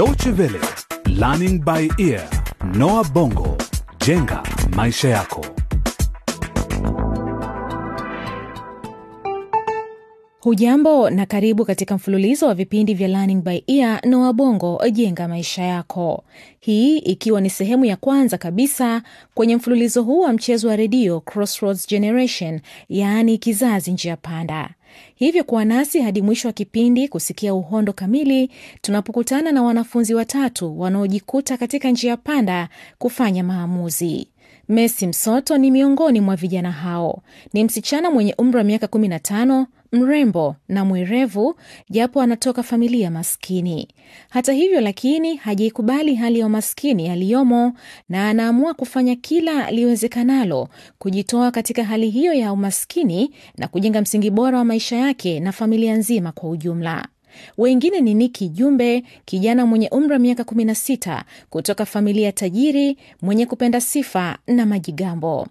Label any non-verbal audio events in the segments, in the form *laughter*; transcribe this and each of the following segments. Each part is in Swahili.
Deutsche Welle, Learning by Ear, Noah Bongo, jenga maisha yako. Hujambo na karibu katika mfululizo wa vipindi vya Learning by Ear na Wabongo jenga maisha yako. Hii ikiwa ni sehemu ya kwanza kabisa kwenye mfululizo huu wa mchezo wa redio Crossroads Generation, yaani kizazi njia panda. Hivyo kuwa nasi hadi mwisho wa kipindi kusikia uhondo kamili tunapokutana na wanafunzi watatu wanaojikuta katika njia panda kufanya maamuzi. Messi Msoto ni miongoni mwa vijana hao. Ni msichana mwenye umri wa miaka 15, mrembo na mwerevu, japo anatoka familia maskini. Hata hivyo lakini hajaikubali hali ya umaskini aliyomo na anaamua kufanya kila liwezekanalo kujitoa katika hali hiyo ya umaskini na kujenga msingi bora wa maisha yake na familia nzima kwa ujumla. Wengine ni Niki Jumbe, kijana mwenye umri wa miaka 16 kutoka familia tajiri mwenye kupenda sifa na majigambo.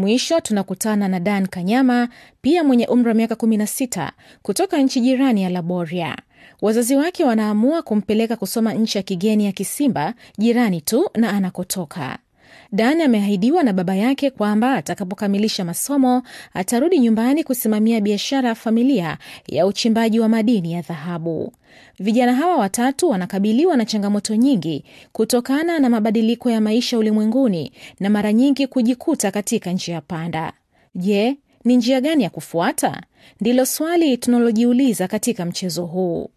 Mwisho tunakutana na Dan Kanyama, pia mwenye umri wa miaka 16 kutoka nchi jirani ya Laboria. Wazazi wake wanaamua kumpeleka kusoma nchi ya kigeni ya Kisimba, jirani tu na anakotoka. Dan ameahidiwa na baba yake kwamba atakapokamilisha masomo atarudi nyumbani kusimamia biashara ya familia ya uchimbaji wa madini ya dhahabu. Vijana hawa watatu wanakabiliwa na changamoto nyingi kutokana na mabadiliko ya maisha ulimwenguni na mara nyingi kujikuta katika njia panda. Je, ni njia gani ya kufuata? Ndilo swali tunalojiuliza katika mchezo huu.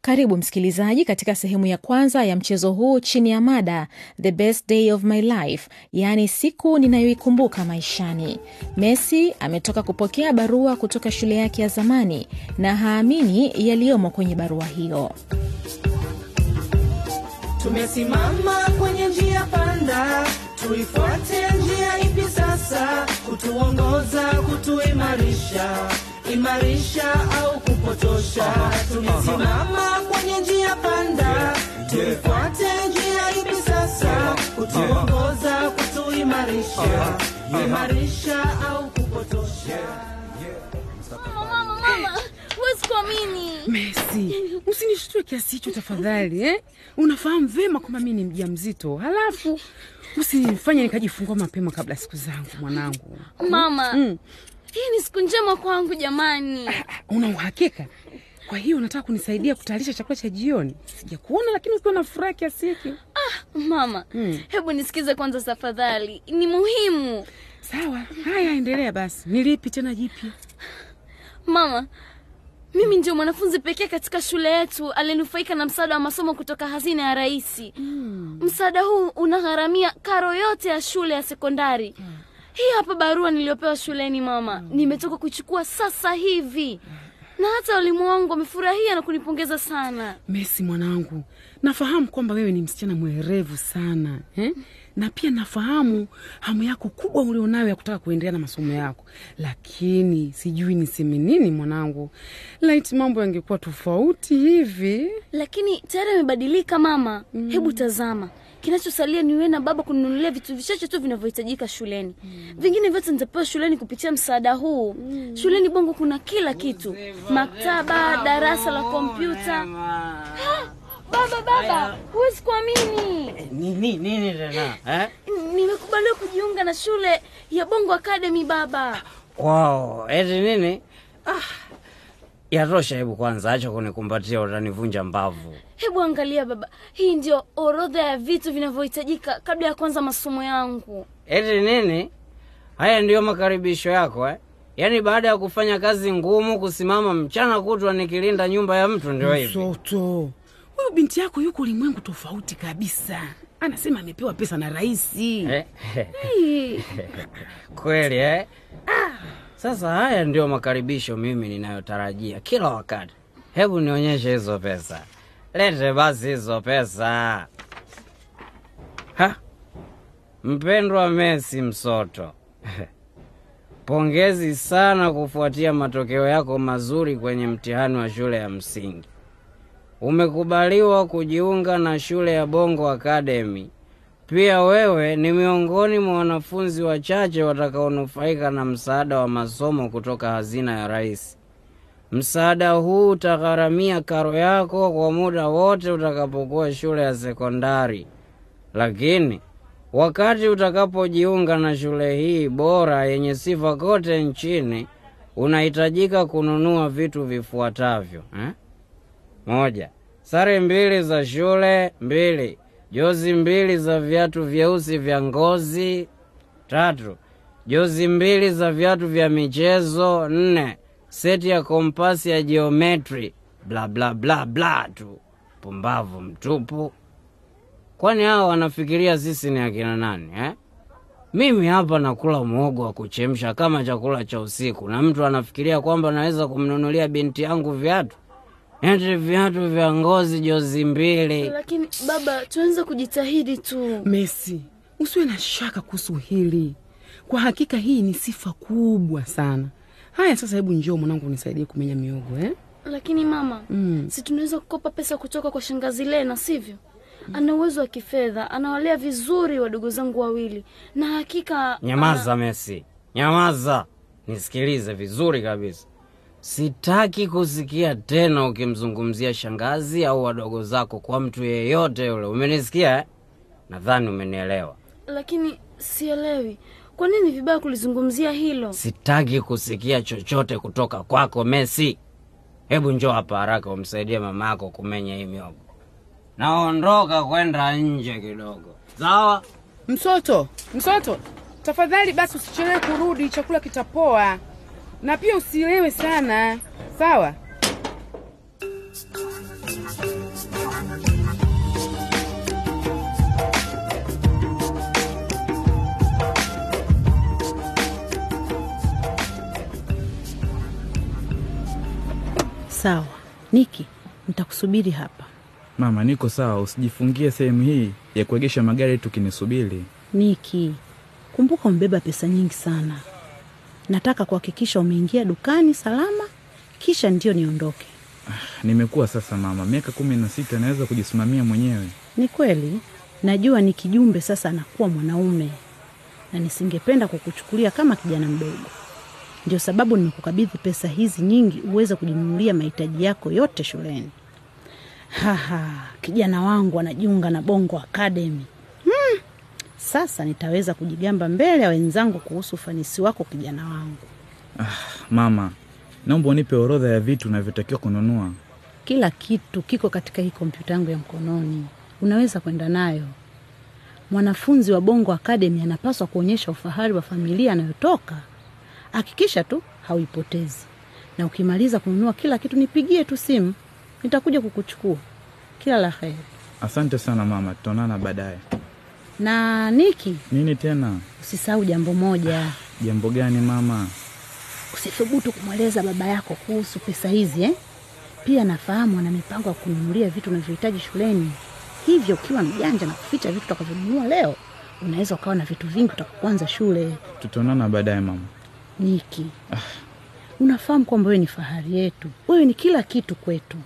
Karibu msikilizaji katika sehemu ya kwanza ya mchezo huu chini ya mada The Best Day of My Life, yaani siku ninayoikumbuka maishani. Messi ametoka kupokea barua kutoka shule yake ya zamani na haamini yaliyomo kwenye barua hiyo. Tumesimama kwenye njia panda, tuifuate njia ipi sasa? Kutuongoza, kutuimarisha, imarisha au kupotosha? Tumesimama kwenye njia panda, tuifuate njia ipi sasa? Kutuongoza, kutuimarisha, imarisha au kupotosha? Huwezi. Messi, usinishtue kiasi hicho tafadhali eh? Unafahamu vema kwamba mi ni mja mzito, halafu usinifanye nikajifungua mapema kabla siku zangu mwanangu. Mama, Mm. hii ni siku njema kwangu jamani. Una uhakika? Kwa hiyo unataka kunisaidia kutayarisha chakula cha jioni? Sijakuona lakini ukiwa na furaha kiasi hiki. Mama, hebu nisikize kwanza tafadhali, ni muhimu. Sawa, haya, endelea basi. Nilipi tena jipya? Mama, mimi ndio mwanafunzi pekee katika shule yetu aliyenufaika na msaada wa masomo kutoka hazina ya rais. Msaada huu unagharamia karo yote ya shule ya sekondari. Hii hapa barua niliyopewa shuleni mama, nimetoka kuchukua sasa hivi, na hata walimu wangu wamefurahia na kunipongeza sana. Messi mwanangu, nafahamu kwamba wewe ni msichana mwerevu sana eh? Na pia nafahamu hamu yako kubwa ulionayo ya kutaka kuendelea na masomo yako, lakini sijui niseme nini mwanangu. Laiti mambo yangekuwa tofauti hivi. lakini tayari amebadilika mama. Hebu tazama, kinachosalia ni wewe na baba kununulia vitu vichache tu vinavyohitajika shuleni. Vingine vyote nitapewa shuleni kupitia msaada huu. Shuleni Bongo kuna kila kitu, maktaba, darasa la kompyuta. Baba, baba, huwezi kuamini, Nini nini tena eh? nimekubaliwa kujiunga na shule ya Bongo Academy baba. Wow, eti nini? Ah, yatosha. Hebu kwanza acha kunikumbatia, utanivunja mbavu. Hebu angalia baba, hii ndio orodha ya vitu vinavyohitajika kabla ya kuanza masomo yangu. Eti nini? Haya ndiyo makaribisho yako eh? Yaani baada ya kufanya kazi ngumu, kusimama mchana kutwa nikilinda nyumba ya mtu, ndio hivi? Msoto, huyu binti yako yuko ulimwengu tofauti kabisa. Anasema amepewa pesa na raisi. Eh? Kweli eh? Sasa haya ndio makaribisho mimi ninayotarajia kila wakati. Hebu nionyeshe hizo pesa, lete basi hizo pesa. Ha, mpendwa mesi Msoto, *laughs* pongezi sana kufuatia matokeo yako mazuri kwenye mtihani wa shule ya msingi. Umekubaliwa kujiunga na shule ya Bongo Academy. Pia wewe ni miongoni mwa wanafunzi wachache watakaonufaika na msaada wa masomo kutoka hazina ya rais. Msaada huu utagharamia karo yako kwa muda wote utakapokuwa shule ya sekondari, lakini wakati utakapojiunga na shule hii bora yenye sifa kote nchini, unahitajika kununua vitu vifuatavyo eh? Moja, sare mbili za shule. Mbili, jozi mbili za viatu vyeusi vya ngozi. Tatu, jozi mbili za viatu vya michezo. Nne, seti ya kompasi ya jiometri Bla bla bla bla tu, pumbavu mtupu. Kwani hao wanafikiria sisi ni akina nani eh? Mimi hapa nakula muhogo wa kuchemsha kama chakula cha usiku, na mtu anafikiria kwamba naweza kumnunulia binti yangu viatu eti viatu vya ngozi jozi mbili. Lakini baba, tunaweza kujitahidi tu. Messi, usiwe na shaka kuhusu hili. Kwa hakika hii ni sifa kubwa sana. Haya, sasa hebu njoo mwanangu, unisaidie kumenya miogo eh? Lakini mama, Mm. si tunaweza kukopa pesa kutoka kwa shangazi Lena, sivyo? Ana uwezo wa kifedha, anawalea vizuri wadogo zangu wawili, na hakika Nyamaza Messi, nyamaza, nisikilize vizuri kabisa. Sitaki kusikia tena ukimzungumzia shangazi au wadogo zako kwa mtu yeyote yule. Umenisikia eh? Nadhani umenielewa. Lakini sielewi kwa nini vibaya kulizungumzia hilo. Sitaki kusikia chochote kutoka kwako Messi. Hebu njoo hapa haraka umsaidie mama yako kumenya hii miogo. Naondoka kwenda nje kidogo, sawa? Msoto, msoto, tafadhali basi usichelewe kurudi, chakula kitapoa, na pia usilewe sana, sawa? Sawa Niki, nitakusubiri hapa. Mama, niko sawa, usijifungie sehemu hii ya kuegesha magari tukinisubiri. Niki, kumbuka umebeba pesa nyingi sana. Nataka kuhakikisha umeingia dukani salama, kisha ndio niondoke. Nimekuwa sasa mama, miaka kumi na sita, naweza kujisimamia mwenyewe. Ni kweli, najua ni kijumbe sasa anakuwa mwanaume, na nisingependa kukuchukulia kama kijana mdogo. Ndio sababu nimekukabidhi pesa hizi nyingi uweze kujinunulia mahitaji yako yote shuleni. Haha, kijana wangu anajiunga na Bongo Academy. Sasa nitaweza kujigamba mbele ya wenzangu kuhusu ufanisi wako kijana wangu. Mama, naomba unipe orodha ya vitu unavyotakiwa kununua. Kila kitu kiko katika hii kompyuta yangu ya mkononi, unaweza kwenda nayo. Mwanafunzi wa Bongo Academy anapaswa kuonyesha ufahari wa familia anayotoka. Hakikisha tu hauipotezi, na ukimaliza kununua kila kitu nipigie tu simu, nitakuja kukuchukua. Kila la heri. Asante sana mama, tutaonana baadaye. Na Niki, Nini tena? usisahau jambo moja, Jambo gani mama? usithubutu kumweleza baba yako kuhusu pesa hizi eh? Pia nafahamu ana mipango ya kununulia vitu unavyohitaji shuleni, hivyo ukiwa mjanja na kuficha vitu utakavyonunua leo, unaweza ukawa na vitu vingi utakapoanza shule. Tutaonana baadaye mama. Niki, unafahamu kwamba wewe ni fahari yetu, wewe ni kila kitu kwetu.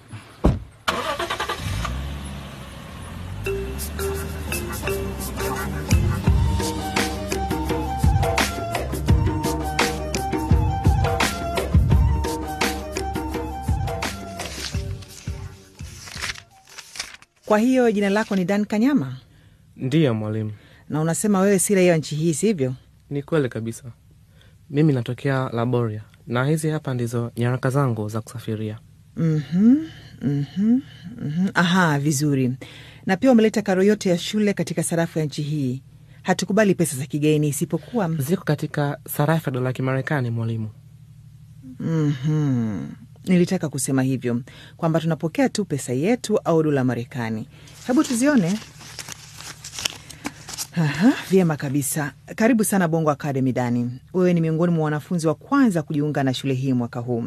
Kwa hiyo jina lako ni Dan Kanyama Ndiyo mwalimu, na unasema wewe si raia wa nchi hii, sivyo? ni kweli kabisa. Mimi natokea Laboria na hizi hapa ndizo nyaraka zangu za kusafiria. Mhm, mhm, mhm. Aha, vizuri. Na pia umeleta karo yote ya shule katika sarafu ya nchi hii. Hatukubali pesa za kigeni isipokuwa Ziko katika sarafu ya dola ya Kimarekani mwalimu. Mhm. Nilitaka kusema hivyo kwamba tunapokea tu pesa yetu au dola Marekani. Hebu tuzione. Vyema kabisa. Karibu sana Bongo Academy Dani. Wewe ni miongoni mwa wanafunzi wa kwanza kujiunga na shule hii mwaka huu.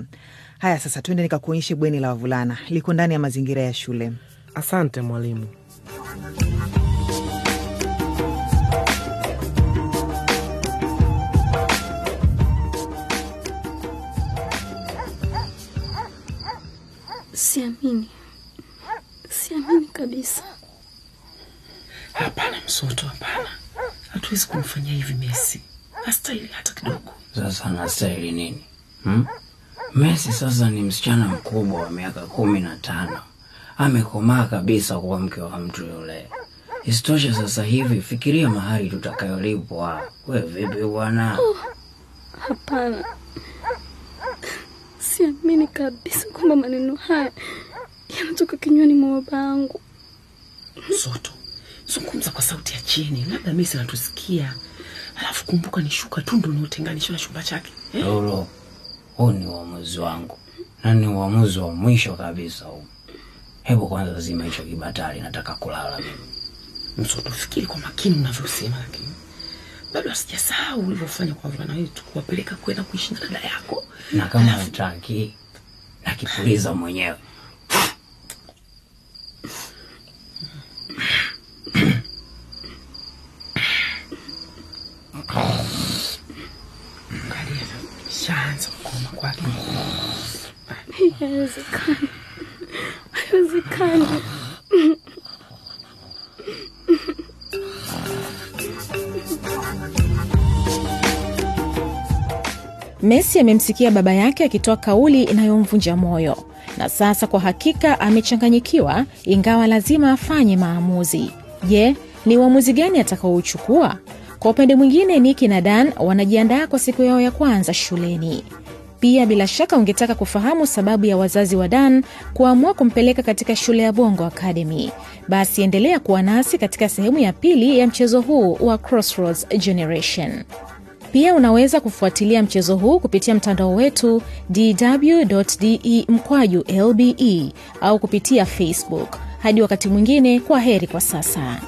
Haya, sasa twende nikakuonyeshe bweni la wavulana, liko ndani ya mazingira ya shule. Asante mwalimu. Siamini, siamini kabisa. Hapana Msoto, hapana, hatuwezi kumfanyia hivi Messi, hastahili hata kidogo. Sasa nastahili nini hmm? Messi sasa ni msichana mkubwa wa miaka kumi na tano, amekomaa kabisa kuwa mke wa mtu yule. Isitoshe sasa hivi fikiria mahali tutakayolipwa. We vipi bwana? Hapana, siamini kabisa kwamba maneno haya yanatoka kinywani mwa baba yangu. Msoto, zungumza kwa sauti ya chini, labda Messi anatusikia. Alafu kumbuka ni shuka tu ndo unaotenganishwa na chumba chake eh? Huu ni uamuzi wangu na ni uamuzi wa mwisho kabisa huu. Hebu kwanza zima hicho kibatari, nataka kulala mimi. Msoto, fikiri kwa makini unavyosema, lakini bado asijasahau ulivyofanya kwa wavulana wetu, kuwapeleka kwenda kuishi na dada yako. Na kama hutaki, nakipuliza mwenyewe. Shaanza kukoma kwake. Haiwezekani, haiwezekani. Messi amemsikia baba yake akitoa kauli inayomvunja moyo, na sasa kwa hakika amechanganyikiwa, ingawa lazima afanye maamuzi. Je, ni uamuzi gani atakaouchukua? Kwa upande mwingine, Niki na Dan wanajiandaa kwa siku yao ya kwanza shuleni. Pia bila shaka ungetaka kufahamu sababu ya wazazi wa Dan kuamua kumpeleka katika shule ya Bongo Academy. Basi endelea kuwa nasi katika sehemu ya pili ya mchezo huu wa Crossroads Generation. Pia unaweza kufuatilia mchezo huu kupitia mtandao wetu dw.de mkwaju lbe au kupitia Facebook. Hadi wakati mwingine, kwa heri kwa sasa.